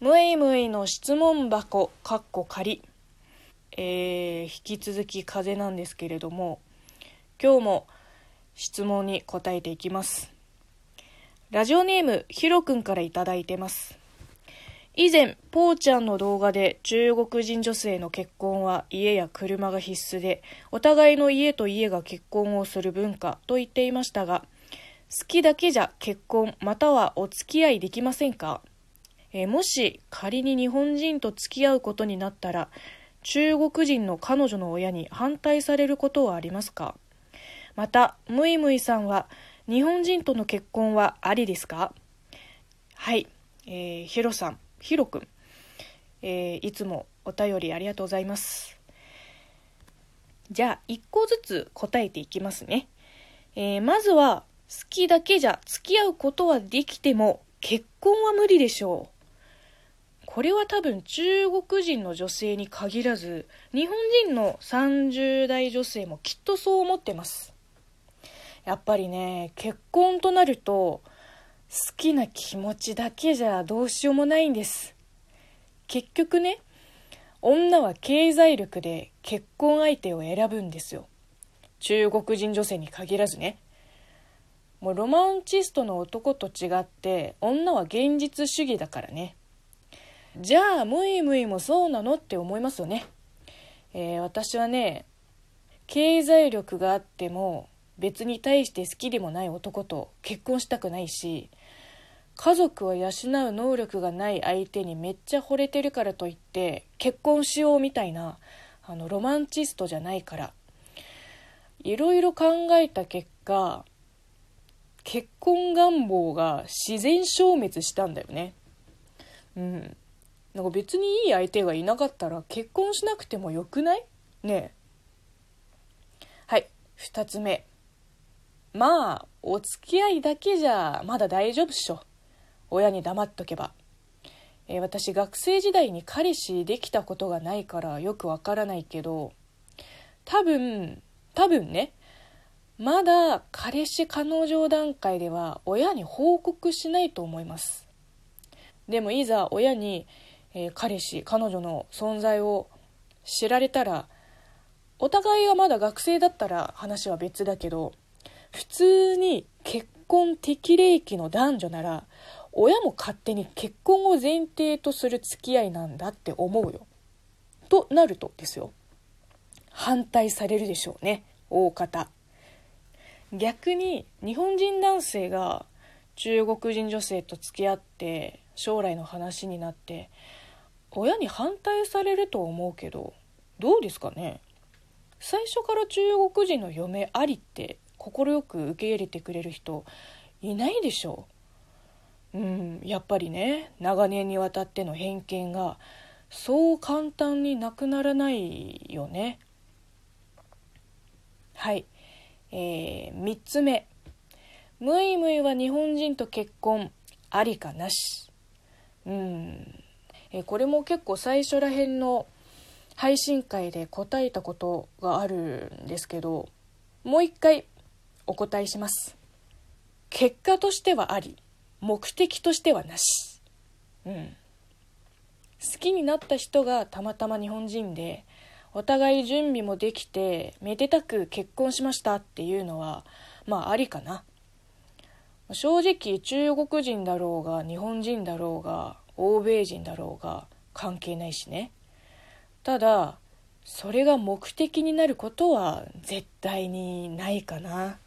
むいむいの質問箱、かっこ仮。えー、引き続き風なんですけれども、今日も質問に答えていきます。ラジオネーム、ひろくんからいいてます。以前、ぽーちゃんの動画で中国人女性の結婚は家や車が必須で、お互いの家と家が結婚をする文化と言っていましたが、好きだけじゃ結婚またはお付き合いできませんか？えー、もし仮に日本人と付き合うことになったら中国人の彼女の親に反対されることはありますか？またむいむいさんは日本人との結婚はありですか？はい、えー、ヒロさんヒロくん、えー、いつもお便りありがとうございます。じゃあ一個ずつ答えていきますね、えー、まずは好きだけじゃ付き合うことはできても結婚は無理でしょう。これは多分中国人の女性に限らず日本人の30代女性もきっとそう思ってます。やっぱりね結婚となると好きな気持ちだけじゃどうしようもないんです。結局ね女は経済力で結婚相手を選ぶんですよ。中国人女性に限らずね。もうロマンチストの男と違って女は現実主義だからね。じゃあムイムイもそうなのって思いますよね、えー、私はね経済力があっても別に対して好きでもない男と結婚したくないし家族を養う能力がない相手にめっちゃ惚れてるからといって結婚しようみたいなあのロマンチストじゃないからいろいろ考えた結果結婚願望が自然消滅したんだよね。うん。なんか別にいい相手がいなかったら結婚しなくてもよくない？ねえ。はい、2つ目。まあ、お付き合いだけじゃまだ大丈夫っしょ。親に黙っとけば。えー、私学生時代に彼氏できたことがないからよくわからないけど、多分、多分ね、まだ彼氏彼女段階では親に報告しないと思います。でもいざ親にえー、彼氏彼女の存在を知られたらお互いがまだ学生だったら話は別だけど普通に結婚適齢期の男女なら親も勝手に結婚を前提とする付き合いなんだって思うよ。となるとですよ反対されるでしょうね大方。逆に日本人男性が中国人女性と付き合って将来の話になって親に反対されると思うけどどうですかね？最初から中国人の嫁ありって快く受け入れてくれる人いないでしょう。うんやっぱりね長年にわたっての偏見がそう簡単になくならないよね。はい。えー、3つ目。ムイムイは日本人と結婚ありかなし。うん。えこれも結構最初らへんの配信会で答えたことがあるんですけどもう一回お答えします。結果としてはあり目的としてはなし。うん。好きになった人がたまたま日本人でお互い準備もできてめでたく結婚しましたっていうのはまあありかな。正直中国人だろうが日本人だろうが欧米人だろうが関係ないしね。ただそれが目的になることは絶対にないかな。